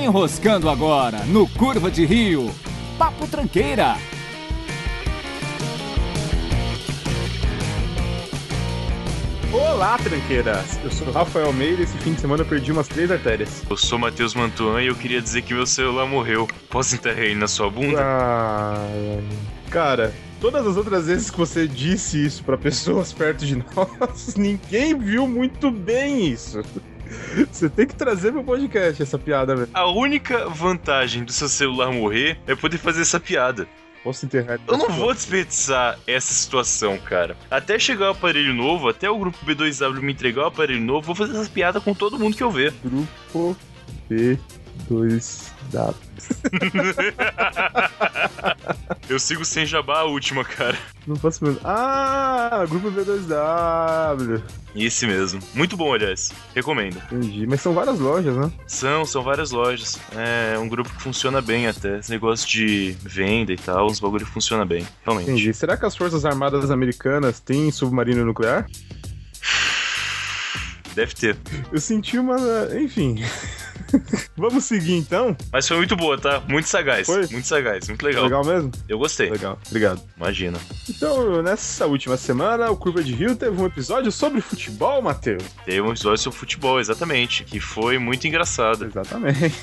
Enroscando agora no Curva de Rio. Papo Tranqueira. Olá, tranqueiras! Eu sou o Rafael Almeida e esse fim de semana eu perdi umas três artérias. Eu sou Matheus Mantuan e eu queria dizer que meu celular morreu. Posso enterrar ele na sua bunda? Ah, cara, todas as outras vezes que você disse isso pra pessoas perto de nós, ninguém viu muito bem isso. Você tem que trazer pro podcast essa piada, velho. A única vantagem do seu celular morrer é poder fazer essa piada. Posso enterrar Eu não vou desperdiçar essa situação, cara. Até chegar o aparelho novo, até o grupo B2W me entregar o aparelho novo, vou fazer essa piada com todo mundo que eu ver. Grupo B2W. Eu sigo sem jabá a última, cara. Não posso mesmo. Ah, grupo B2W. Esse mesmo. Muito bom, aliás. Recomendo. Entendi. Mas são várias lojas, né? São, são várias lojas. É um grupo que funciona bem até. Esse negócio de venda e tal, uns bagulho funciona bem. Realmente. Entendi. Será que as Forças Armadas Americanas têm submarino nuclear? Deve ter. Eu senti uma. Enfim. Vamos seguir então? Mas foi muito boa, tá? Muito sagaz. Foi? Muito sagaz, muito legal. Legal mesmo? Eu gostei. Legal, obrigado. Imagina. Então, nessa última semana, o Curva de Rio teve um episódio sobre futebol, Matheus. Teve um episódio sobre futebol, exatamente. Que foi muito engraçado. Exatamente.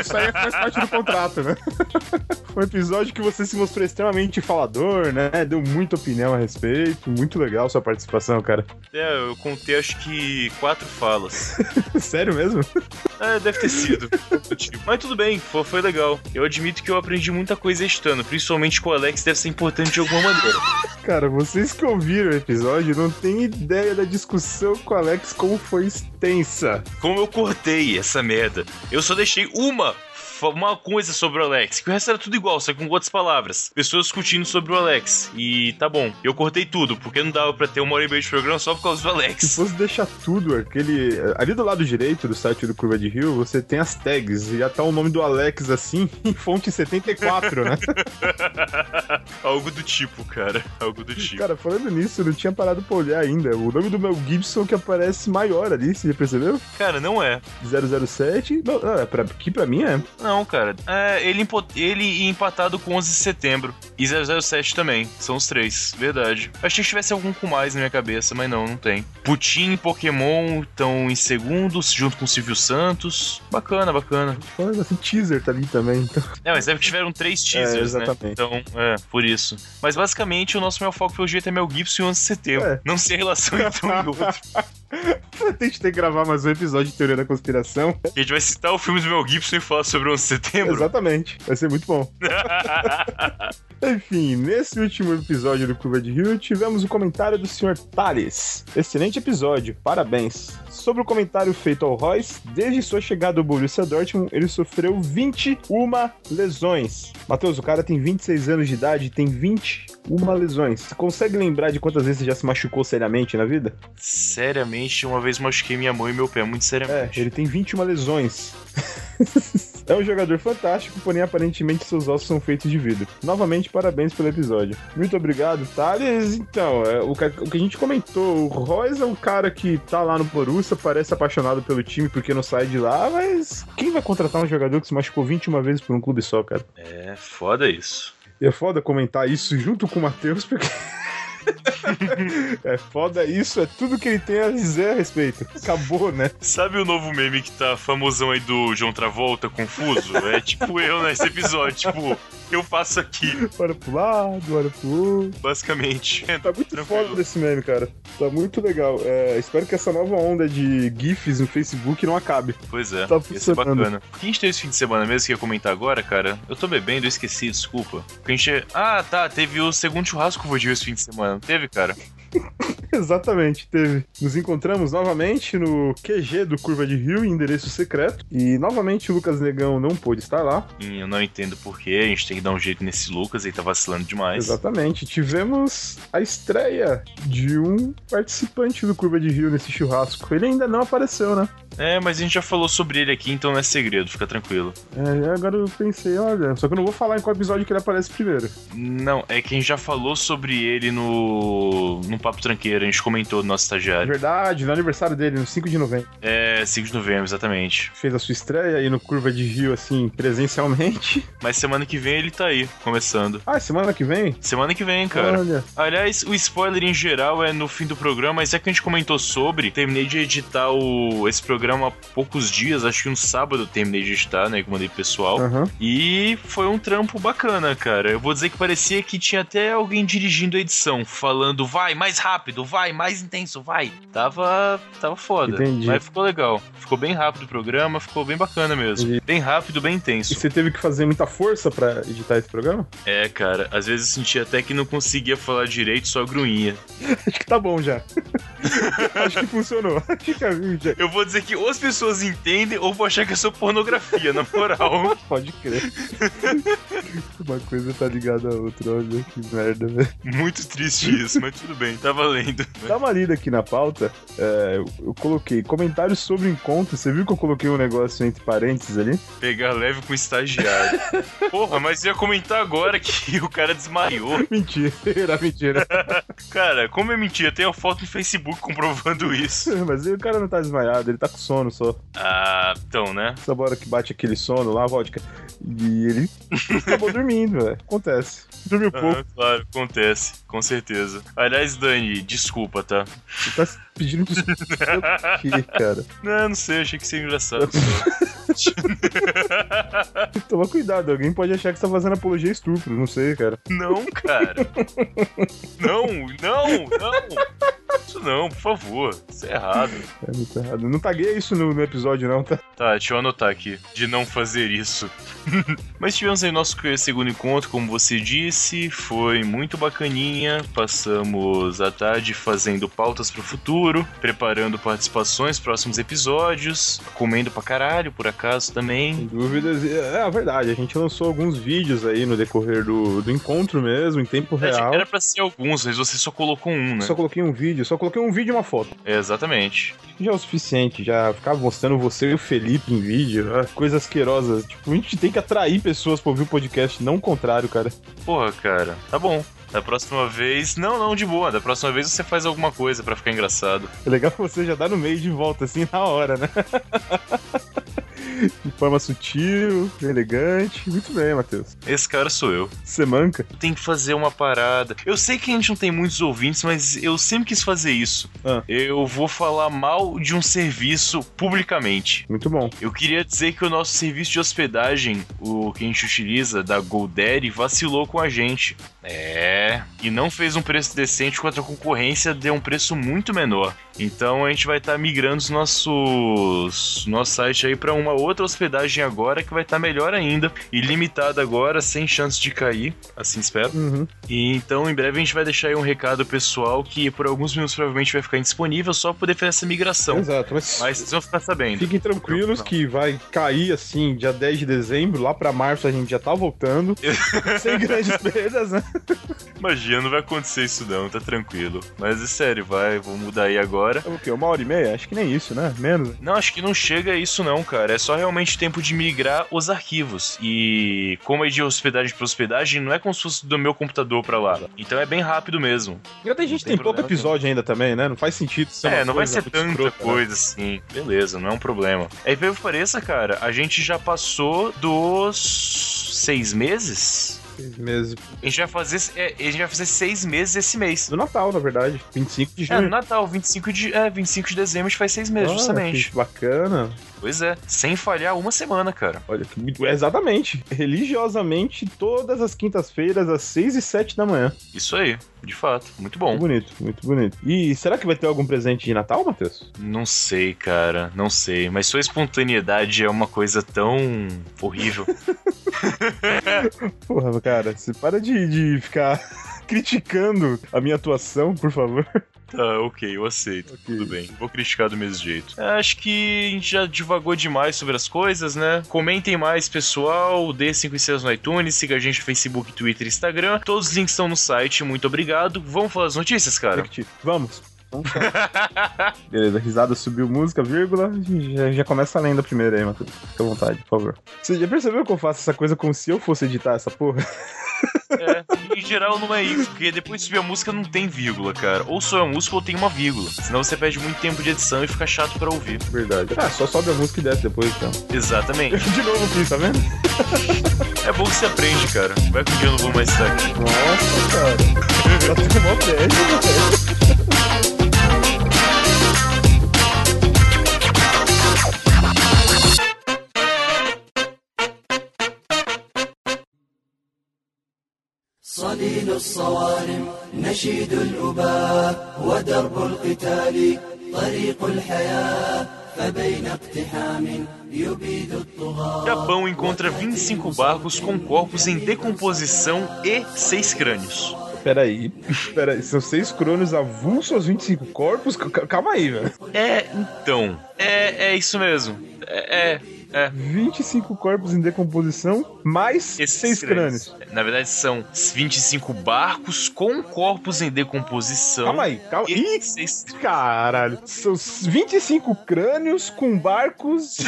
Isso aí faz parte do contrato, né? Foi um episódio que você se mostrou extremamente falador, né? Deu muita opinião a respeito. Muito legal sua participação, cara. É, eu contei acho que quatro falas. Sério mesmo? É, deve ter sido. Mas tudo bem, foi, foi legal. Eu admito que eu aprendi muita coisa este ano, principalmente com o Alex, deve ser importante de alguma maneira. Cara, vocês que ouviram o episódio não têm ideia da discussão com o Alex como foi extensa. Como eu cortei essa merda. Eu só deixei uma uma coisa sobre o Alex, que o resto era tudo igual, só com outras palavras. Pessoas discutindo sobre o Alex. E tá bom, eu cortei tudo, porque não dava pra ter uma hora e meia de programa só por causa do Se Alex. fosse deixar tudo, aquele. Ali do lado direito do site do Curva de Rio, você tem as tags. E já tá o nome do Alex assim, em fonte 74, né? Algo do tipo, cara. Algo do tipo. Cara, falando nisso, eu não tinha parado pra olhar ainda. O nome do Mel Gibson que aparece maior ali, você já percebeu? Cara, não é. 007. Não, não é pra, aqui pra mim é. Não, cara. É, ele, ele empatado com 11 de setembro. E 007 também. São os três. Verdade. Achei que tivesse algum com mais na minha cabeça, mas não, não tem. Putin e Pokémon estão em segundo, junto com o Silvio Santos. Bacana, bacana. Olha, assim, teaser tá ali também. Então. É, mas deve que tiveram três teasers, É, né? Então, é, por isso. Mas basicamente o nosso maior foco pelo jeito é Mel Gibson e 11 de setembro. É. Não sei a relação entre um e outro. A gente tem que gravar mais um episódio de Teoria da Conspiração. A gente vai citar o filme do Mel Gibson e falar sobre o 11 de setembro. Exatamente. Vai ser muito bom. Enfim, nesse último episódio do Clube de Rio, tivemos o um comentário do Sr. Tales. Excelente episódio, parabéns. Sobre o comentário feito ao Royce, desde sua chegada ao Borussia Dortmund, ele sofreu 21 lesões. Matheus, o cara tem 26 anos de idade, tem 20 uma lesões. Você consegue lembrar de quantas vezes você já se machucou seriamente na vida? Seriamente, uma vez machuquei minha mão e meu pé, muito seriamente. É, ele tem 21 lesões. É um jogador fantástico, porém aparentemente seus ossos são feitos de vidro. Novamente, parabéns pelo episódio. Muito obrigado, Thales. Então, é, o, que, o, que, a gente comentou, o Royce é um cara que tá lá no Borussia, parece apaixonado pelo time porque não sai de lá, mas quem vai contratar um jogador que se machucou 21 vezes por um clube só, cara? É, foda isso. E é foda comentar isso junto com o Matheus, porque. é foda isso, é tudo que ele tem a dizer a respeito. Acabou, né? Sabe o novo meme que tá famosão aí do João Travolta, confuso? É tipo eu nesse episódio, tipo, eu faço aqui, Olha pro lado, olha pro outro. basicamente. Tá muito Tranquilo. foda desse meme, cara. Tá muito legal. É, espero que essa nova onda de GIFs no Facebook não acabe. Pois é, Tá ia ser funcionando. bacana. O que a gente teve esse fim de semana mesmo que eu ia comentar agora, cara? Eu tô bebendo, eu esqueci, desculpa. Porque a gente. Ah, tá, teve o segundo churrasco que eu esse fim de semana, não teve, cara? Exatamente, teve. Nos encontramos novamente no QG do Curva de Rio, em endereço secreto. E novamente o Lucas Negão não pôde estar lá. E eu não entendo porquê, a gente tem que dar um jeito nesse Lucas, ele tá vacilando demais. Exatamente. Tivemos a estreia de um participante do Curva de Rio nesse churrasco. Ele ainda não apareceu, né? É, mas a gente já falou sobre ele aqui, então não é segredo, fica tranquilo. É, agora eu pensei, olha, só que eu não vou falar em qual episódio que ele aparece primeiro. Não, é que a gente já falou sobre ele no, no Papo Tranqueiro, a gente comentou no nosso estagiário. verdade, no aniversário dele, no 5 de novembro. É, 5 de novembro, exatamente. Fez a sua estreia aí no Curva de Rio, assim, presencialmente. Mas semana que vem ele tá aí, começando. Ah, semana que vem? Semana que vem, cara. Olha. Aliás, o spoiler em geral é no fim do programa, mas é que a gente comentou sobre. Terminei de editar o, esse programa há poucos dias, acho que um sábado eu terminei de editar, né? Que eu mandei pro pessoal. Aham. E foi um trampo bacana, cara. Eu vou dizer que parecia que tinha até alguém dirigindo a edição, falando, vai, mais rápido, vai, mais intenso, vai. Tava, tava foda. Entendi. Mas ficou legal. Ficou bem rápido o programa, ficou bem bacana mesmo. Entendi. Bem rápido, bem E intenso. você teve que fazer muita força pra editar esse programa? É, cara, às vezes eu sentia até que não conseguia falar direito, só grunhia. Acho que tá bom já. Acho que funcionou. Acho que a já. Eu vou dizer que ou as pessoas entendem ou vou achar que é só pornografia, na moral. Pode crer. Uma coisa tá ligada à outra, olha que merda, velho. Muito triste isso, mas tudo bem, tá valendo. Dá uma lida aqui na pauta. é, eu, coloquei comentários sobre encontro. Você viu que eu coloquei um negócio entre parênteses ali? Pegar leve com estagiário. Porra, mas ia comentar agora que o cara desmaiou. Mentira, mentira. Cara, como é mentira? Tem uma foto no Facebook comprovando isso. Mas o cara não tá desmaiado, ele tá com sono só. Ah, então, né? Essa hora que bate aquele sono lá, vodka. E ele acabou dormindo, velho. Acontece. Dormiu pouco. Ah, claro, acontece, com certeza. Aliás, Dani, desculpa, tá? Você tá pedindo desculpa aqui, cara. Não, não sei, achei que seria engraçado. Toma cuidado, alguém pode achar que você tá fazendo apologia a estupro, não sei, cara. não, cara. Não, não, não. Isso não, por favor. Isso é errado. É muito errado. Não taguei isso no, no episódio, não, tá? Tá, deixa eu anotar aqui. De não fazer isso. Mas tivemos aí nosso segundo encontro, como você disse. Foi muito bacaninha. Passamos a tarde fazendo pautas pro futuro, preparando participações, próximos episódios, comendo pra caralho, por acaso Sem também. dúvidas. É a verdade, a gente lançou alguns vídeos aí no decorrer do, do encontro mesmo, em tempo real. Era pra ser alguns, mas você só colocou um, né? Só coloquei um vídeo, só coloquei um vídeo e uma foto. Exatamente. Já é o suficiente, já ficava mostrando você e o Felipe em vídeo, ah, coisas asquerosas. Tipo, a gente tem que atrair pessoas pra ouvir o podcast, não o contrário, cara. Porra, cara, tá bom. Da próxima vez. Não, não, de boa. Da próxima vez você faz alguma coisa pra ficar engraçado. É legal que você já dá no meio de volta, assim, na hora, né? de forma sutil, elegante. Muito bem, Matheus. Esse cara sou eu. Você manca? Tem que fazer uma parada. Eu sei que a gente não tem muitos ouvintes, mas eu sempre quis fazer isso. Ah. Eu vou falar mal de um serviço publicamente. Muito bom. Eu queria dizer que o nosso serviço de hospedagem, o que a gente utiliza da GoDaddy, vacilou com a gente. É. E não fez um preço decente contra a concorrência, deu um preço muito menor. Então a gente vai estar migrando os nossos nosso site aí para uma outra hospedagem agora que vai estar melhor ainda e limitada agora, sem chance de cair, assim espero. Uhum. E então em breve a gente vai deixar aí um recado pessoal que por alguns minutos provavelmente vai ficar indisponível só pra poder fazer essa migração. Exato, mas, Mas vocês vão ficar sabendo. fiquem tranquilos Não. que vai cair assim, dia 10 de dezembro, lá pra março a gente já tá voltando. sem grandes perdas, né? Imagina, não vai acontecer isso não, tá tranquilo. Mas é sério, vai, vou mudar aí agora. É o quê? Uma hora e meia? Acho que nem isso, né? Menos. né? Não, acho que não chega a isso não, cara. É só realmente tempo de migrar os arquivos. E como é de hospedagem para hospedagem, não é como se fosse do meu computador pra lá. Então é bem rápido mesmo. E até a gente tem tem, pouco episódio ainda também, né? Não faz sentido ser é, não vai ser tanta escrota, né? coisa assim. Beleza, não é um problema. Aí, pelo que pareça, cara, a gente já passou dos seis meses? Seis meses. A gente vai fazer, é, a gente vai fazer seis meses esse mês. Do Natal, na verdade. 25 de É, no junho. Natal, 25 de, é, 25 de dezembro a gente faz seis meses, Ah, justamente. que bacana. Pois é, sem falhar uma semana, cara. Olha. Exatamente. Religiosamente, todas as quintas-feiras, às 6 e 7 da manhã. Isso aí, de fato. Muito bom. Muito bonito, muito bonito. E será que vai ter algum presente de Natal, Matheus? Não sei, cara, não sei. Mas sua espontaneidade é uma coisa tão horrível. Porra, cara, você para de, de ficar criticando a minha atuação, por favor. tá, ok, eu aceito. Ok. Tudo bem. Vou criticar do mesmo jeito. Acho que a gente já divagou demais sobre as coisas, né? Comentem mais, pessoal. Dê 5 estrelas no iTunes. Siga a gente no Facebook, Twitter e Instagram. Todos os links estão no site. Muito obrigado. Vamos falar as notícias, cara? Vamos. Beleza, risada subiu música, vírgula. Já, já começa a lenda primeiro aí, Matheus. Fica à vontade, por favor. Você já percebeu que eu faço essa coisa como se eu fosse editar essa porra? É, em geral não é isso, porque depois de subir a música não tem vírgula, cara. Ou só é música ou tem uma vírgula. Senão você perde muito tempo de edição e fica chato pra ouvir. Verdade. Ah, só sobe a música e desce depois, então. Exatamente. De novo aqui, tá vendo? É bom que você aprende, cara. Vai que um dia eu não vou mais estar aqui. Nossa, cara. Tá tendo mó velho, صليل الصوارم نشيد الأباء ودرب القتال طريق الحياة فبين اقتحام يبيد الطغاة Japão encontra 25 barcos com corpos em decomposição e seis crânios. Peraí, peraí, são seis crônios avulsos aos 25 corpos? C- Calma aí, velho. É, então. É, é isso mesmo. É, é. é. 25 corpos em decomposição, mais Esses seis crânios. Na verdade, são 25 barcos com corpos em decomposição. Calma aí, calma. Ih, seis... caralho. São 25 crânios com barcos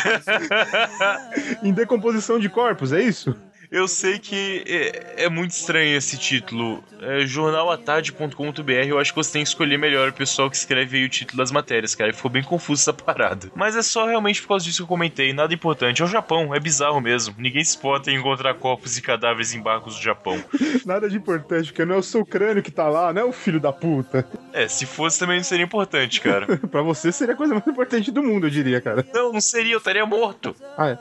em decomposição de corpos, é isso? Eu sei que é, é muito estranho esse título. É jornalatarde.com.br. Eu acho que você tem que escolher melhor o pessoal que escreve aí o título das matérias, cara. Ficou bem confuso essa parada. Mas é só realmente por causa disso que eu comentei. Nada importante. É o Japão, é bizarro mesmo. Ninguém se pode encontrar corpos e cadáveres em barcos do Japão. Nada de importante, porque não é o seu crânio que tá lá, não é o filho da puta. É, se fosse também não seria importante, cara. pra você seria a coisa mais importante do mundo, eu diria, cara. Não, não seria, eu estaria morto. Ah, é.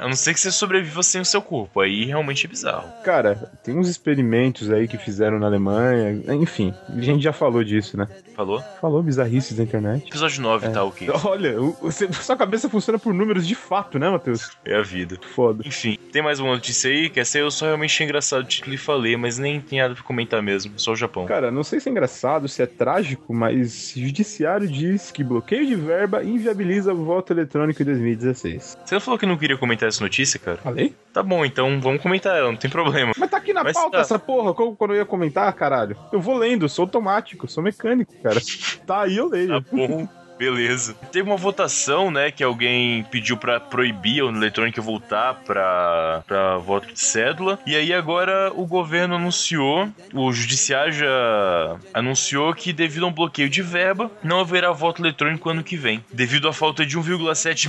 A não ser que você sobreviva sem o seu corpo. Aí realmente é bizarro. Cara, tem uns experimentos aí que fizeram na Alemanha, enfim, a gente já falou disso, né? Falou? Falou bizarrices da internet. Episódio 9 tá ok. Olha, o- você- sua cabeça funciona por números de fato, né, Matheus? É a vida. Foda. Enfim, tem mais uma notícia aí, que essa aí eu só realmente engraçado o título e falei, mas nem tem nada pra comentar mesmo, só o Japão. Cara, não sei se é engraçado, se é trágico, mas judiciário diz que bloqueio de verba inviabiliza voto eletrônico em 2016. Você não falou que não queria comentar essa notícia, cara? Falei? Tá bom, então vamos comentar ela, não tem problema. Mas tá aqui na Mas pauta tá. essa porra, quando eu ia comentar, caralho. Eu vou lendo, sou automático, sou mecânico, cara. Tá aí eu leio. Tá bom, beleza. Teve uma votação, né, que alguém pediu pra proibir a urna eletrônica voltar pra, pra voto de cédula. E aí agora o governo anunciou, o judiciário já anunciou que devido a um bloqueio de verba, não haverá voto eletrônico ano que vem. Devido à falta de 1,7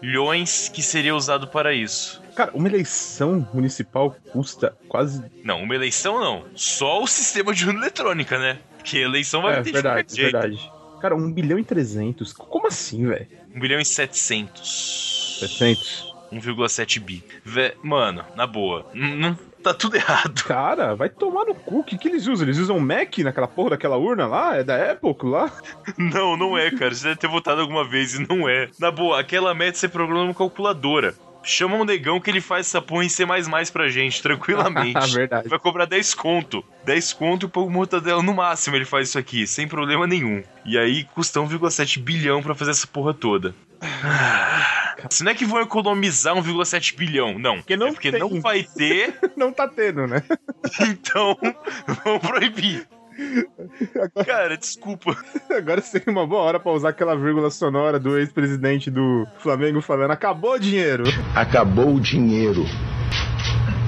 bilhões que seria usado para isso. Cara, uma eleição municipal custa quase. Não, uma eleição não. Só o sistema de urna eletrônica, né? Porque eleição vai É, ter verdade, de verdade. Cara, 1 bilhão e 300. Como assim, velho? 1 bilhão e 700. 700? 1,7 bi. Vé, mano, na boa. Não- tá tudo errado. Cara, vai tomar no cu. O que, que eles usam? Eles usam Mac naquela porra daquela urna lá? É da Apple lá? Não, não é, cara. Você deve ter votado alguma vez e não é. Na boa, aquela meta você programa uma calculadora. Chama um negão que ele faz essa porra em C++ pra gente, tranquilamente. Verdade. Vai cobrar 10 conto. 10 conto e por mortadela no máximo ele faz isso aqui, sem problema nenhum. E aí custa 1,7 bilhão pra fazer essa porra toda. Ah, Se não é que vão economizar 1,7 bilhão, não. Porque não é porque tem. não vai ter, Não tá tendo, né? então vão proibir. Cara, desculpa. Agora seria uma boa hora pra usar aquela vírgula sonora do ex-presidente do Flamengo falando: acabou o dinheiro. Acabou o dinheiro.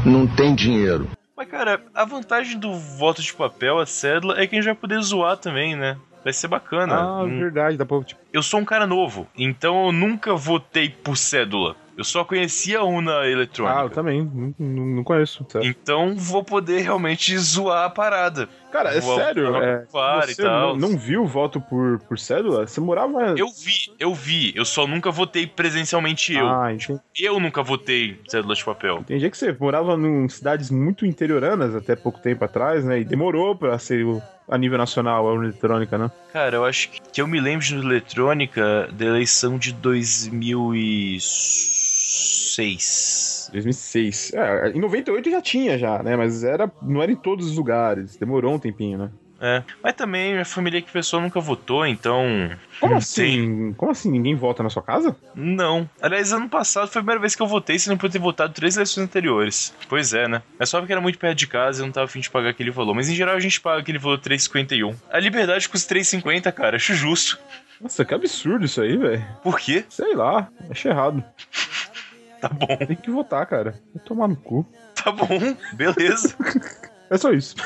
Não tem dinheiro. Mas, cara, a vantagem do voto de papel, a cédula, é que a gente vai poder zoar também, né? Vai ser bacana. Ah, Hum, verdade. Dá pra, tipo, Eu sou um cara novo, então eu nunca votei por cédula. Eu só conhecia a urna eletrônica. ah, eu também. Não, não, conheço. Certo. Então vou poder realmente zoar a parada. Cara, é sério? É, e você tal. não, não viu o voto por, por cédula? Você morava. Eu vi, eu vi. Eu só nunca votei presencialmente eu. Ah, entendi. Eu nunca votei cédula de papel. Entendi que você morava em cidades muito interioranas até pouco tempo atrás, né? E demorou pra ser o- a nível nacional a urna eletrônica, né? Cara, eu acho que, que eu me lembro de eletrônica da eleição de 2006. 2006. É, em 98 já tinha já, né? Mas era, não era em todos os lugares. Demorou um tempinho, né? É. Mas também minha família que pessoa nunca votou, então. Como assim? Como assim? Ninguém vota na sua casa? Não. Aliás, ano passado foi a primeira vez que eu votei, sem não poder ter votado três eleições anteriores. Pois é, né? É só porque era muito perto de casa e eu não tava afim de pagar aquele valor. Mas em geral a gente paga aquele valor 3,51. A liberdade custa 3,50, cara. Acho justo. Nossa, que absurdo isso aí, velho. Por quê? Sei lá, achei errado. Tá bom. Tem que votar, cara. Vou tomar no cu. Tá bom. Beleza. É só isso.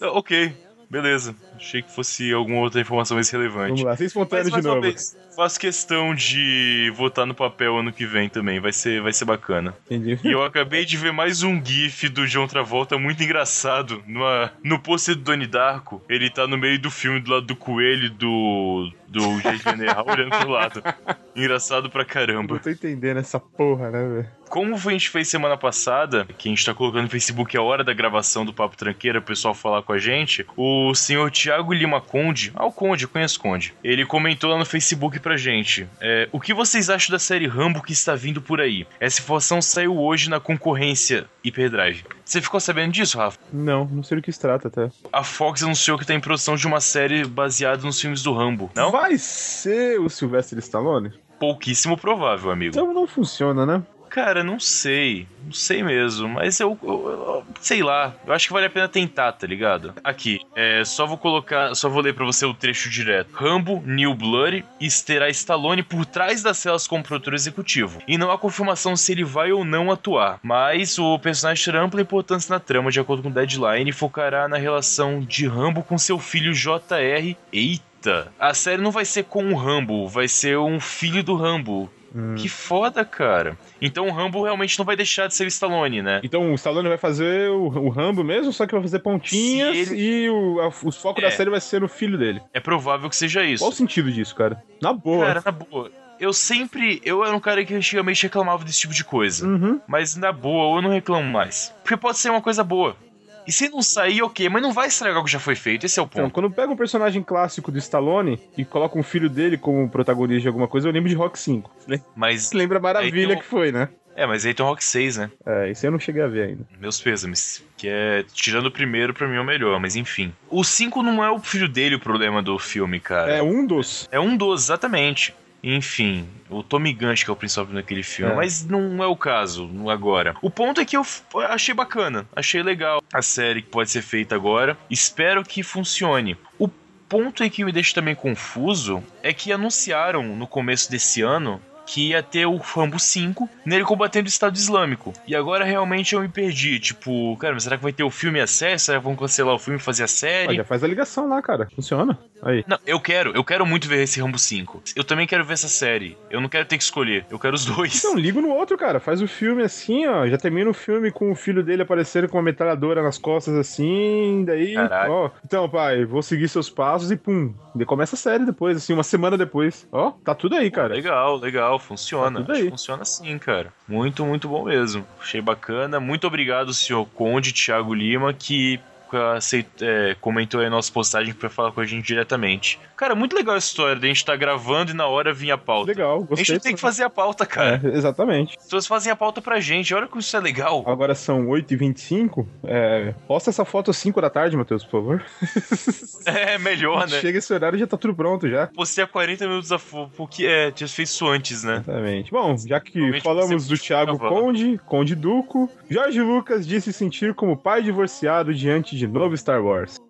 Ok. Beleza. Achei que fosse alguma outra informação mais relevante. Vamos lá, sem Mas espontâneo de novo. vez, faço questão de votar no papel ano que vem também. Vai ser, vai ser bacana. Entendi. E eu acabei de ver mais um gif do John Travolta muito engraçado. Numa, no pôster do Donnie Darko, ele tá no meio do filme do lado do coelho do. do General olhando pro lado. Engraçado pra caramba. Eu tô entendendo essa porra, né, velho? Como a gente fez semana passada, que a gente tá colocando no Facebook a hora da gravação do Papo Tranqueira, o pessoal falar com a gente, o senhor Tiago Lima Conde, ah, o Conde, eu conheço o Conde, ele comentou lá no Facebook pra gente, é, o que vocês acham da série Rambo que está vindo por aí? Essa informação saiu hoje na concorrência Hyperdrive. Você ficou sabendo disso, Rafa? Não, não sei do que se trata até. A Fox anunciou que tá em produção de uma série baseada nos filmes do Rambo. Não? Vai ser o Sylvester Stallone? Pouquíssimo provável, amigo. Então não funciona, né? Cara, não sei. Não sei mesmo. Mas eu, eu- eu- Sei lá. Eu acho que vale a pena tentar, tá ligado? Aqui. É, só vou colocar. Só vou ler pra você o trecho direto. Rambo, New Blood, terá Stallone por trás das celas como produtor executivo. E não há confirmação se ele vai ou não atuar. Mas o personagem terá ampla importância na trama, de acordo com o Deadline, e focará na relação de Rambo com seu filho JR. Eita! A série não vai ser com o Rambo, vai ser um filho do Rambo. Que foda, cara. Então o Rambo realmente não vai deixar de ser o Stallone, né? Então o Stallone vai fazer o, o Rambo mesmo, só que vai fazer pontinhas ele- e o, a- o foco É. da série vai ser o filho dele. É provável que seja isso. Qual o sentido disso, cara? Na boa. Cara, na boa. Eu sempre. Eu era um cara que antigamente reclamava desse tipo de coisa. Uhum. Mas na boa, eu não reclamo mais. Porque pode ser uma coisa boa. E se não sair, ok, mas não vai estragar o que já foi feito, esse é o Então, ponto. quando pega um personagem clássico do Stallone e coloca um filho dele como protagonista de alguma coisa, eu lembro de Rock 5. Mas. Lembra a maravilha um- que foi, né? É, mas aí tem o Rock 6, né? É, isso eu não cheguei a ver ainda. Meus pêsames. Que é. Tirando o primeiro, pra mim é o melhor, mas enfim. O 5 não é o filho dele o problema do filme, cara. É um dos. É um dos, exatamente. Enfim, o Tommy Gunn que é o principal naquele filme, É. mas não é o caso agora. O ponto é que eu achei bacana, achei legal a série que pode ser feita agora. Espero que funcione. O ponto aí que me deixa também confuso é que anunciaram no começo desse ano que ia ter o Rambo 5 nele combatendo o Estado Islâmico. E agora realmente eu me perdi. Tipo, cara, mas será que vai ter o filme e a série? Será que vão cancelar o filme e fazer a série? Olha, faz a ligação lá, cara. Funciona. Aí. Não, eu quero, eu quero muito ver esse Rambo 5. Eu também quero ver essa série. Eu não quero ter que escolher, eu quero os dois. Então, liga no outro, cara. Faz o filme assim, ó. Já termina o filme com o filho dele aparecendo com uma metralhadora nas costas, assim. Daí, Caralho. ó. Então, pai, vou seguir seus passos e pum. Começa a série depois, assim, uma semana depois. Ó, tá tudo aí, cara. Legal, legal, funciona. Tá funciona sim, cara. Muito, muito bom mesmo. Achei bacana. Muito obrigado, senhor Conde Thiago Lima, que aceit- é, comentou aí a nossa postagem pra falar com a gente diretamente. Cara, muito legal essa história de a gente tá gravando e na hora vinha a pauta. Legal, A gente gostei. tem que fazer a pauta, cara. É, exatamente. As pessoas fazem a pauta pra gente. Olha como isso é legal. Agora são 8h25. É, posta essa foto às 5 da tarde, Matheus, por favor. É melhor, né? Chega esse horário e já tá tudo pronto já. Postei há 40 minutos a porque é, tinha feito isso antes, né? Exatamente. Bom, já que Normalmente falamos do Thiago gravando. Conde, Conde Duco, Jorge Lucas disse sentir como pai divorciado diante de novo Star Wars.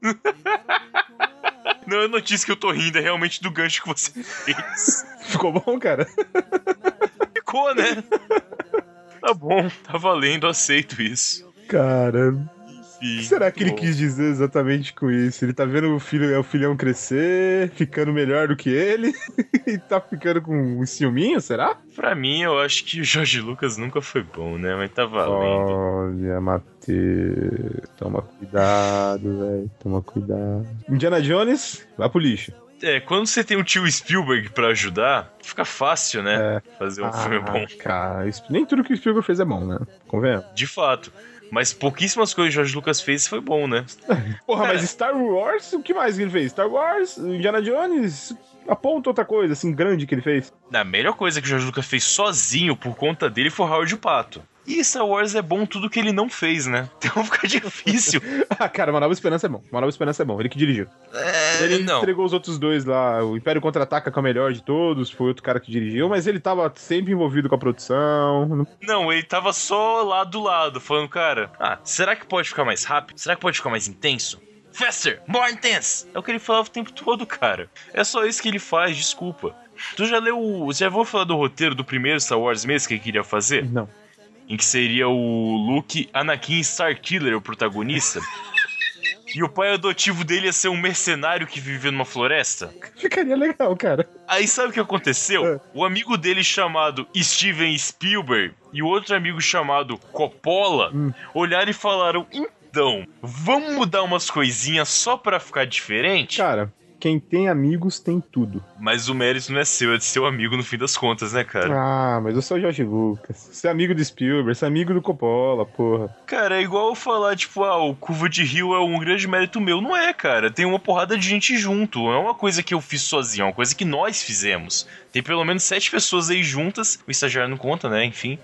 Não é notícia que eu tô rindo, é realmente do gancho que você fez. Ficou bom, cara? Ficou, né? Tá bom, tá valendo, aceito isso. Cara, O que será que ele bom. quis dizer exatamente com isso? Ele tá vendo o filho, o filhão crescer, ficando melhor do que ele, e tá ficando com um ciúminho, será? Pra mim, eu acho que o Jorge Lucas nunca foi bom, né? Mas tá valendo. Olha, Matheus, toma cuidado, velho, toma cuidado. Indiana Jones, vai pro lixo. É, quando você tem um tio Spielberg pra ajudar, fica fácil, né? Fazer um filme bom. Ah, Cara, nem tudo que o Spielberg fez é bom, né? Convenhamos. De fato. Mas pouquíssimas coisas que o Jorge Lucas fez foi bom, né? Porra, Cara. mas Star Wars, o que mais que ele fez? Star Wars, Indiana Jones, aponta outra coisa, assim, grande que ele fez. A melhor coisa que o Jorge Lucas fez sozinho por conta dele foi o Howard o Pato. E Star Wars é bom tudo que ele não fez, né? Então fica difícil. ah, cara, Uma Nova Esperança é bom. Uma Nova Esperança é bom. Ele que dirigiu. É, Ele não. entregou os outros dois lá. O Império Contra-Ataca, que é o melhor de todos, foi outro cara que dirigiu, mas ele tava sempre envolvido com a produção. Não- ele tava só lá do lado, falando, cara, ah, será que pode ficar mais rápido? Será que pode ficar mais intenso? Faster, more intense! É o que ele falava o tempo todo, cara. É só isso que ele faz, desculpa. Tu já leu. o- Já vou falar do roteiro do primeiro Star Wars mesmo que ele queria fazer? Não. Em que seria o Luke Anakin Starkiller, o protagonista. e o pai adotivo dele ia ser um mercenário que vivia numa floresta. Ficaria legal, cara. Aí sabe o que aconteceu? É. O amigo dele chamado Steven Spielberg e o outro amigo chamado Coppola Hum. olharam e falaram: então, vamos mudar umas coisinhas só pra ficar diferente? Cara, quem tem amigos tem tudo. Mas o mérito não é seu, é de seu amigo no fim das contas, né, cara? Ah, mas eu sou o Jorge Lucas. Você é amigo do Spielberg, você é amigo do Coppola, porra. Cara, é igual eu falar, tipo, ah, o Curva de Rio é um grande mérito meu. Não é, cara. Tem uma porrada de gente junto. Não é uma coisa que eu fiz sozinho, é uma coisa que nós fizemos. Tem pelo menos sete pessoas aí juntas, o estagiário não conta, né? Enfim,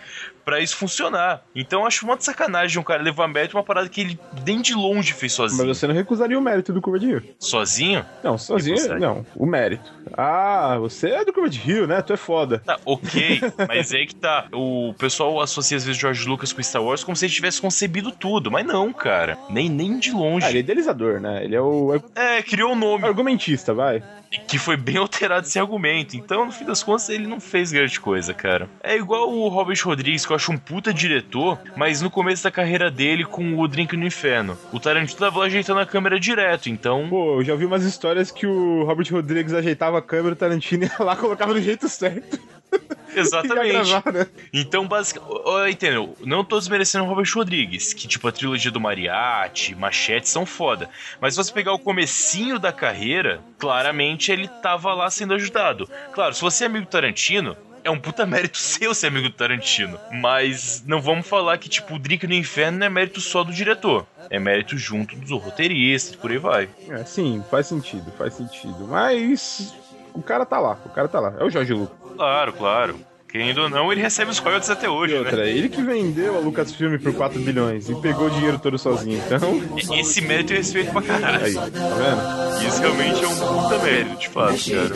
pra isso funcionar. Então eu acho uma sacanagem um cara levar mérito uma parada que ele nem de longe fez sozinho. Mas você não recusaria o mérito do Curva de Rio. Sozinho? Não, sozinho, Recusaria. não. O mérito. Ah, você é do de Rio, né? Tu é foda. Tá, ok, mas é que tá. O pessoal associa às vezes George Lucas com Star Wars como se ele tivesse concebido tudo. Mas não, cara. Nem, nem de longe. Ah, ele é idealizador, né? Ele é o É, criou o nome. argumentista, vai. que foi bem alterado esse argumento. Então, no fim das contas, ele não fez grande coisa, cara. É igual o Robert Rodrigues, que eu acho um puta diretor, mas no começo da carreira dele com o Drink no Inferno. O Tarantino tava lá ajeitando a câmera direto, então. Pô, eu já vi umas histórias que o Robert Rodrigues ajeitava a câmera, o Tarantino ia lá colocava do jeito certo. Exatamente. gravar, né? Então, basicamente. Entendeu? Não tô desmerecendo o Robert Rodrigues, que tipo a trilogia do Mariachi, Machete são foda. Mas se você pegar o comecinho da carreira, claramente ele tava lá sendo ajudado. Claro, se você é amigo do Tarantino. É um puta mérito seu ser amigo do Tarantino. Mas não vamos falar que, tipo, o Drink no Inferno não é mérito só do diretor. É mérito junto dos roteiristas, por aí vai. É, sim, faz sentido, faz sentido. Mas o cara tá lá, o cara tá lá. É o Jorge Lucas. Claro, claro. Querendo ou não, ele recebe os royalties até hoje. E outra, né? ele que vendeu a Lucasfilm por 4 bilhões e pegou o dinheiro todo sozinho, então. Esse mérito é respeito pra caralho. Aí, tá vendo? Isso realmente é um puta mérito, de fato, cara.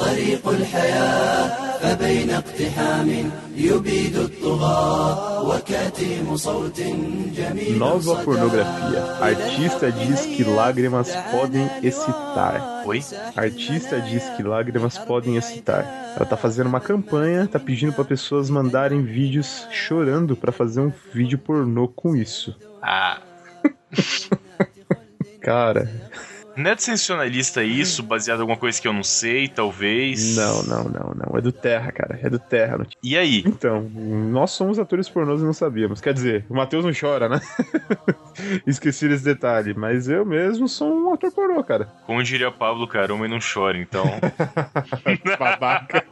الأباء ودرب القتال طريق الحياة فبين اقتحام يبيد الطغاة وكتيم صوت جميل Nova صدى pornografia. Artista diz que lágrimas podem excitar. Oi? Artista diz que lágrimas podem excitar. Ela tá fazendo uma campanha, tá pedindo pra pessoas mandarem vídeos chorando pra fazer um vídeo pornô com isso. Ah, Cara, não é sensacionalista isso, baseado em alguma coisa que eu não sei, talvez. não, não, não, não. É do Terra, cara. É do Terra. não- E aí? Então, nós somos atores pornôs e não sabíamos. Quer dizer, o Matheus não chora, né? Esqueci esse detalhe. Mas eu mesmo sou um ator pornô, cara. Como diria Pablo, cara, homem não chora, então. Babaca.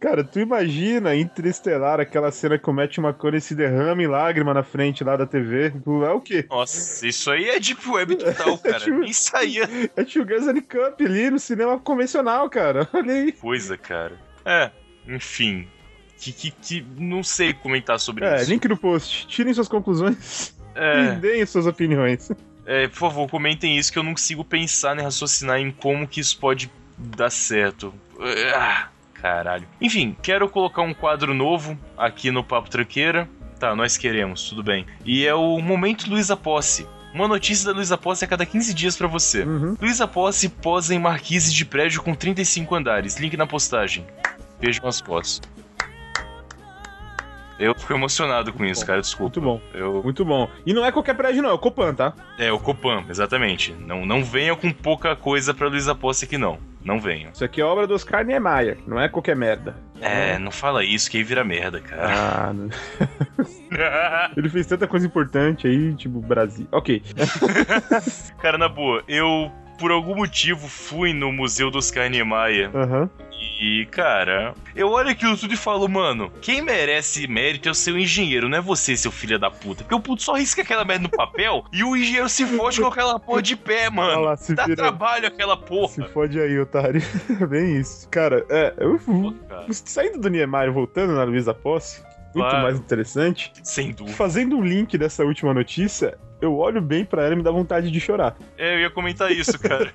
Cara, tu imagina Interestelar, aquela cena que o Matt McConaughey se derrama em lágrima na frente lá da TV. Tu É o quê? Nossa, isso aí é Deep Web total, cara. Tipo- Nem saía É Tio Guns Cup ali no cinema convencional, cara. Olha aí. coisa, cara. É, enfim. Que, que, que não sei comentar sobre É, isso. link no post. Tirem suas conclusões e É, deem suas opiniões. é, por favor, comentem isso que eu não consigo pensar nem raciocinar em como que isso pode dar certo. Ah, caralho. Enfim, quero colocar um quadro novo aqui no Papo Tranqueira. Tá, nós queremos, tudo bem. E é o Momento Luísa Posse. Uma notícia da Luísa Posse a cada 15 dias pra você. Uhum. Luísa Posse posa em marquise de prédio com 35 andares. Link na postagem. Vejam as fotos. Eu fico emocionado com isso, cara, desculpa. Muito bom. Eu... Muito bom. E não é qualquer prédio, não. É o Copan, tá? É, o Copan, exatamente. Não, não venha com pouca coisa pra Luísa Posse aqui, não. Não venham. Isso aqui é obra do Oscar Niemeyer. Não é qualquer merda. É, não fala isso, que aí vira merda, cara. Ah, não. ele fez tanta coisa importante aí, tipo Brasil. Ok. cara, na boa, eu por algum motivo, fui no Museu dos Niemeyer. Aham. E, cara, eu olho aquilo tudo e falo, mano, quem merece mérito é o seu engenheiro, não é você, seu filho da puta. Porque o puto só risca aquela merda no papel e o engenheiro se fode com aquela porra de pé, mano. Lá, se Dá vira- trabalho aquela porra. Se fode aí, otário. Bem isso. Cara, é, eu Pô, cara, saindo do Niemeyer, voltando na Luísa Posse, muito Claro. mais interessante. sem dúvida. Fazendo um link dessa última notícia, eu olho bem pra ela e me dá vontade de chorar. É, eu ia comentar isso, cara.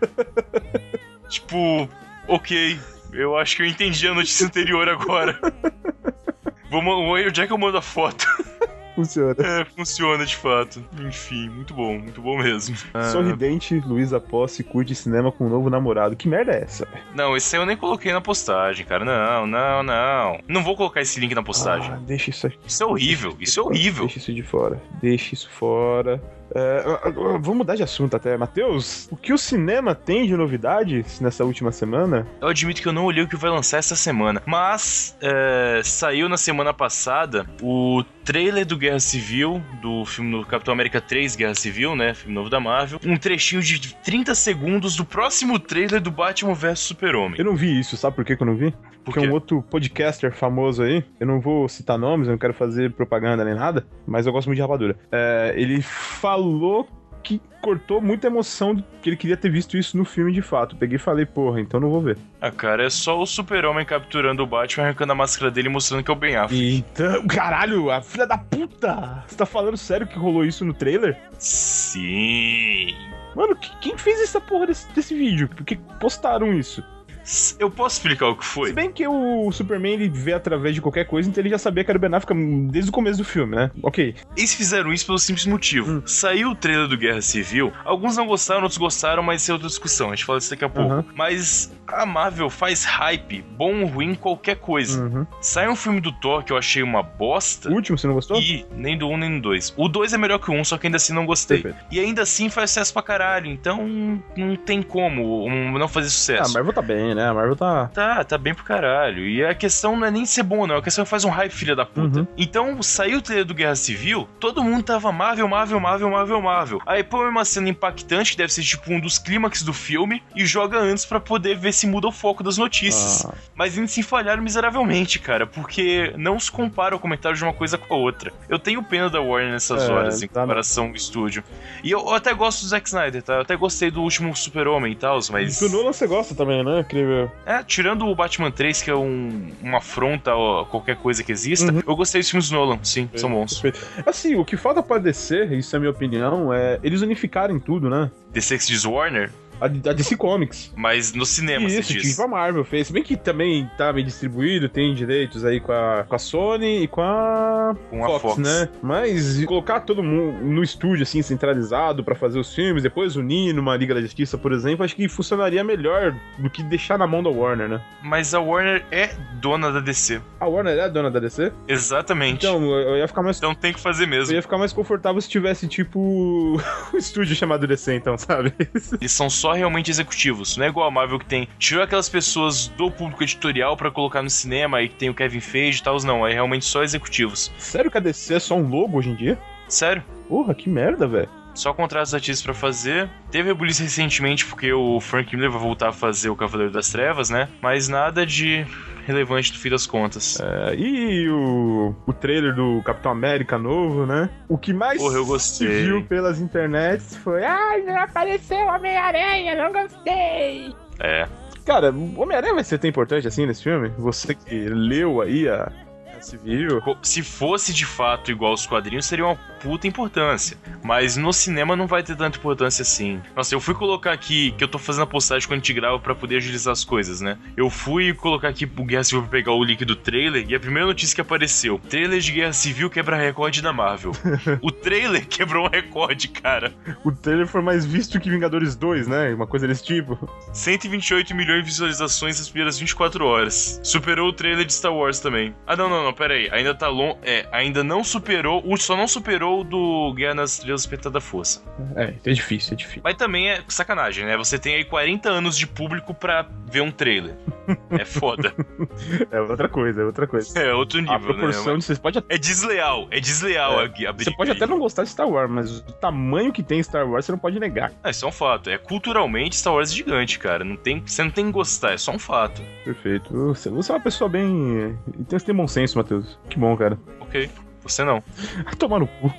tipo, ok, eu acho que eu entendi a notícia anterior agora. Vamos, onde é que eu mando a foto? Funciona. É, funciona de fato. Enfim, muito bom, muito bom mesmo. Ah, Sorridente, Luísa Posse curte cinema com um novo namorado. Que merda é essa? Não, esse aí eu nem coloquei na postagem, cara. Não, não, não. Não vou colocar esse link na postagem. Ah, deixa isso aqui. Isso é horrível, isso é horrível. Deixa isso de fora. Deixa isso fora. É, ah, vamos mudar de assunto até. Matheus, o que o cinema tem de novidades nessa última semana? Eu admito que eu não olhei o que vai lançar essa semana. Mas é, saiu na semana passada o trailer do Guerra Civil, do filme do Capitão América 3 Guerra Civil, né? Filme novo da Marvel. Um trechinho de 30 segundos do próximo trailer do Batman vs Super-Homem. Eu não vi isso, sabe por que que eu não vi? Por Porque quê? um outro podcaster famoso aí, eu não vou citar nomes, eu não quero fazer propaganda nem nada, mas eu gosto muito de rapadura. É, ele falou que cortou muita emoção, que ele queria ter visto isso no filme de fato. Peguei e falei, porra, então não vou ver. Ah, cara, é só o Super-Homem capturando o Batman, arrancando a máscara dele e mostrando que é o Ben Affleck. Então, caralho, a filha da puta! Você tá falando sério que rolou isso no trailer? Sim. Mano, que- quem fez essa porra desse, desse vídeo? Porque postaram isso. Eu posso explicar o que Se foi? bem que o Superman ele vê através de qualquer coisa, então ele já sabia que era o Ben Affleck desde o começo do filme, né? Ok. Eles fizeram isso pelo simples motivo. Hum. Saiu o trailer do Guerra Civil, alguns não gostaram, outros gostaram, mas isso é outra discussão, a gente fala disso daqui a pouco. Aham. Mas a Marvel faz hype, bom ou ruim, qualquer coisa. Uhum. Sai um filme do Thor que eu achei uma bosta. O último, você não gostou? E nem do 1 nem do 2. O 2 é melhor que o 1, só que ainda assim não gostei. Perfeito. E ainda assim faz sucesso pra caralho, então não tem como um, não fazer Ah, sucesso. a Marvel tá bem, né? A Marvel tá. Tá, tá bem pro caralho. E a questão não é nem ser bom, não. A questão é que faz um hype, filha da puta. Uhum. Então, saiu o trailer do Guerra Civil, todo mundo tava Marvel, Marvel, Marvel, Marvel, Marvel. Aí põe uma cena impactante, que deve ser tipo um dos clímax do filme, e joga antes pra poder ver se muda o foco das notícias. Ah, Mas eles se falharam miseravelmente, cara, porque não se compara o comentário de uma coisa com a outra. Eu tenho pena da Warner nessas É, horas, em tá, comparação ao estúdio. E eu, eu até gosto do Zack Snyder, tá? Eu até gostei do último Super-Homem e tal, mas. Do Nolan você gosta também, né? Incrível. É, tirando o Batman 3, que é um, uma afronta a qualquer coisa que exista, Uhum. eu gostei dos filmes do Nolan, sim, são bons. Perfeito. Assim, o que falta pra DC, isso é a minha opinião, é eles unificarem tudo, né? The Sex diz Warner, A, a DC Comics. mas no cinema, Isso, você diz. tipo a Marvel fez. Se bem que também tá bem distribuído, tem direitos aí com a, com a Sony e com a, Com a Fox. né? Mas colocar todo mundo no estúdio, assim, centralizado pra fazer os filmes, depois unir numa Liga da Justiça, por exemplo, acho que funcionaria melhor do que deixar na mão da Warner, né? Mas a Warner é dona da DC. A Warner é dona da DC? Exatamente. Então, eu eu ia ficar mais Então tem que fazer Eu mesmo. ia ficar mais confortável se tivesse, tipo, um estúdio chamado DC, então, sabe? Eles são só realmente executivos. Não é igual a Marvel que tem. Tirou aquelas pessoas do público editorial pra colocar no cinema e que tem o Kevin Feige e tal. Não, é realmente só executivos. Sério que a DC é só um logo hoje em dia? Sério. Porra, que merda, velho. Só contratos artistas pra fazer. Teve polícia recentemente porque o Frank Miller vai voltar a fazer o Cavaleiro das Trevas, né? Mas nada de relevante no fim das contas. É, e o, o trailer do Capitão América novo, né? O que mais Porra, eu se gostei. viu pelas internets foi Ai, não apareceu Homem-Aranha, não gostei. É. Cara, Homem-Aranha vai ser tão importante assim nesse filme? Você que leu aí a, civil. Se fosse de fato igual aos quadrinhos, seria uma puta importância. Mas no cinema não vai ter tanta importância assim. Nossa, eu fui colocar aqui, que eu tô fazendo a postagem quando a gente grava pra poder agilizar as coisas, né? Eu fui colocar aqui pro Guerra Civil pra pegar o link do trailer e a primeira notícia que apareceu: trailer de Guerra Civil quebra recorde da Marvel. o trailer quebrou um recorde, cara. O trailer foi mais visto que Vingadores 2, né? Uma coisa desse tipo. 128 milhões de visualizações nas primeiras 24 horas. Superou o trailer de Star Wars também. Ah, não, não, não, pera aí. Ainda tá longe. É, ainda não superou. O só não superou ganhou do Guerra nas Estrelas Despertar da Força. É, é difícil, é difícil. Mas também é sacanagem, né? Você tem aí 40 anos de público pra ver um trailer. É foda. É outra coisa, é outra coisa. É outro nível, A proporção né? de vocês pode. É desleal, é desleal É. aqui. a Você pode até não gostar de Star Wars, mas o tamanho que tem Star Wars você não pode negar. Ah, isso é um fato. É culturalmente Star Wars é gigante, cara. Não tem, você não tem que gostar, é só um fato. Perfeito. Você, você é uma pessoa bem. Então você tem bom senso, Matheus. Que bom, cara. Ok, você não. Tomar no cu.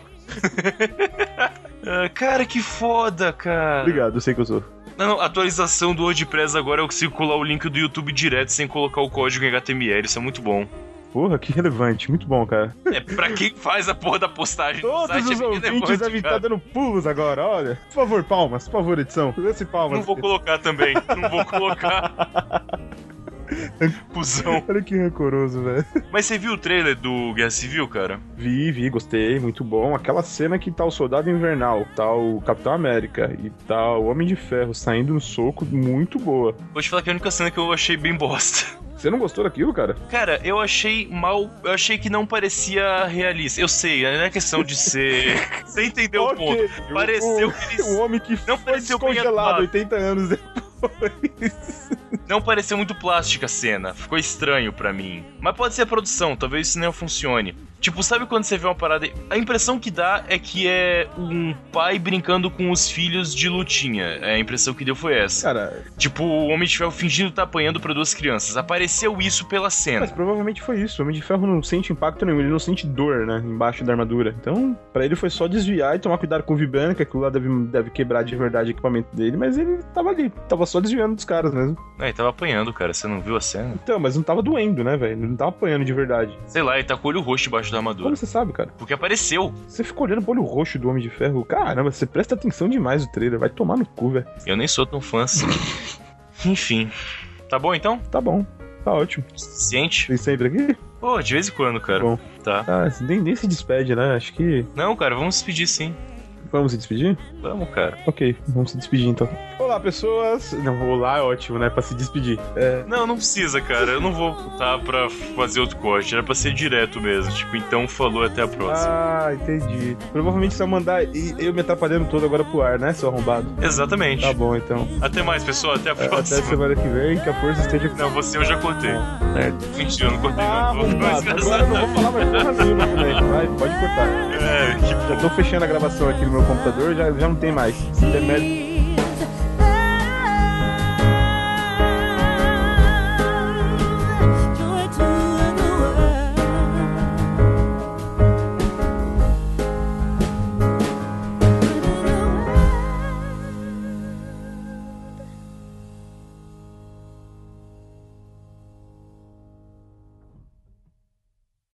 Ah, cara, que foda, cara. Obrigado, eu sei que eu sou. Não, atualização do WordPress agora eu consigo colar o link do YouTube direto sem colocar o código em HTML. Isso é muito bom. Porra, que relevante. Muito bom, cara. É pra quem faz a porra da postagem do Todos site os é ouvintes devem estar dando pulos agora, olha. Por favor, palmas. Por favor, edição. Lance palmas. Não vou colocar também. Não vou colocar. Cusão. Olha que rancoroso, velho. Mas você viu o trailer do Guerra Civil, cara? Vi, vi, gostei, muito bom. Aquela cena que tá o Soldado Invernal, tá o Capitão América e tá o Homem de Ferro saindo no soco, muito boa. Vou te falar que a única cena que eu achei bem bosta. Você não gostou daquilo, cara? Cara, eu achei mal. Eu achei que não parecia realista. Eu sei, não é questão de ser. Você entendeu o Ok, ponto? Pareceu o, que eles- O homem que Não foi pareceu descongelado atuado. 80 anos depois. Não pareceu muito plástica a cena. Ficou estranho pra mim. Mas pode ser a produção, talvez isso não funcione. Tipo, sabe quando você vê uma parada. A impressão que dá é que é um pai brincando com os filhos de lutinha. É, A impressão que deu foi essa. Cara, Tipo, o Homem de Ferro fingindo estar apanhando pra duas crianças. Apareceu isso pela cena. mas provavelmente foi isso. O Homem de Ferro não sente impacto nenhum, ele não sente dor, né? Embaixo da armadura. Então, pra ele foi só desviar e tomar cuidado com o Vibana, que aquilo lá deve, deve quebrar de verdade o equipamento dele, mas ele tava ali, tava só desviando dos caras mesmo. Ah, ele tava apanhando, cara. Você não viu a cena? Então, mas não tava doendo, né, velho? Não tava apanhando de verdade. Sei lá, ele tá com o olho roxo debaixo da armadura. Como você sabe, cara? Porque apareceu. Você ficou olhando pro olho roxo do Homem de Ferro. Caramba, você presta atenção demais no trailer. Vai tomar no cu, velho. Eu nem sou tão fã assim. Enfim. Tá bom então? Tá bom. Tá ótimo. Suficiente? Tem sempre aqui? Pô, de vez em quando, cara. Bom. Tá. Ah, nem, nem se despede, né? Acho que. Não, cara, vamos se despedir sim. Vamos se despedir? Vamos, cara. Ok, vamos se despedir então. Olá, pessoas. Não, olá é ótimo, né? Pra se despedir. É. Não, não precisa, cara. Eu não vou botar pra fazer outro corte. Era pra ser direto mesmo. Tipo, então falou até a próxima. Ah, entendi. Provavelmente você vai mandar e- eu me atrapalhando todo agora pro ar, né, seu arrombado? Exatamente. Tá bom, então. Até mais, pessoal. Até a É, Até próxima. semana que vem, que a força esteja com Não, você eu já cortei. Certo. Mentira, eu não cortei Ah, não. Tô arrombado. Agora eu não vou falar mais porra nenhuma também. Vai, pode cortar. É, que Já tô fechando a gravação aqui no meu computador, já, já não tem mais.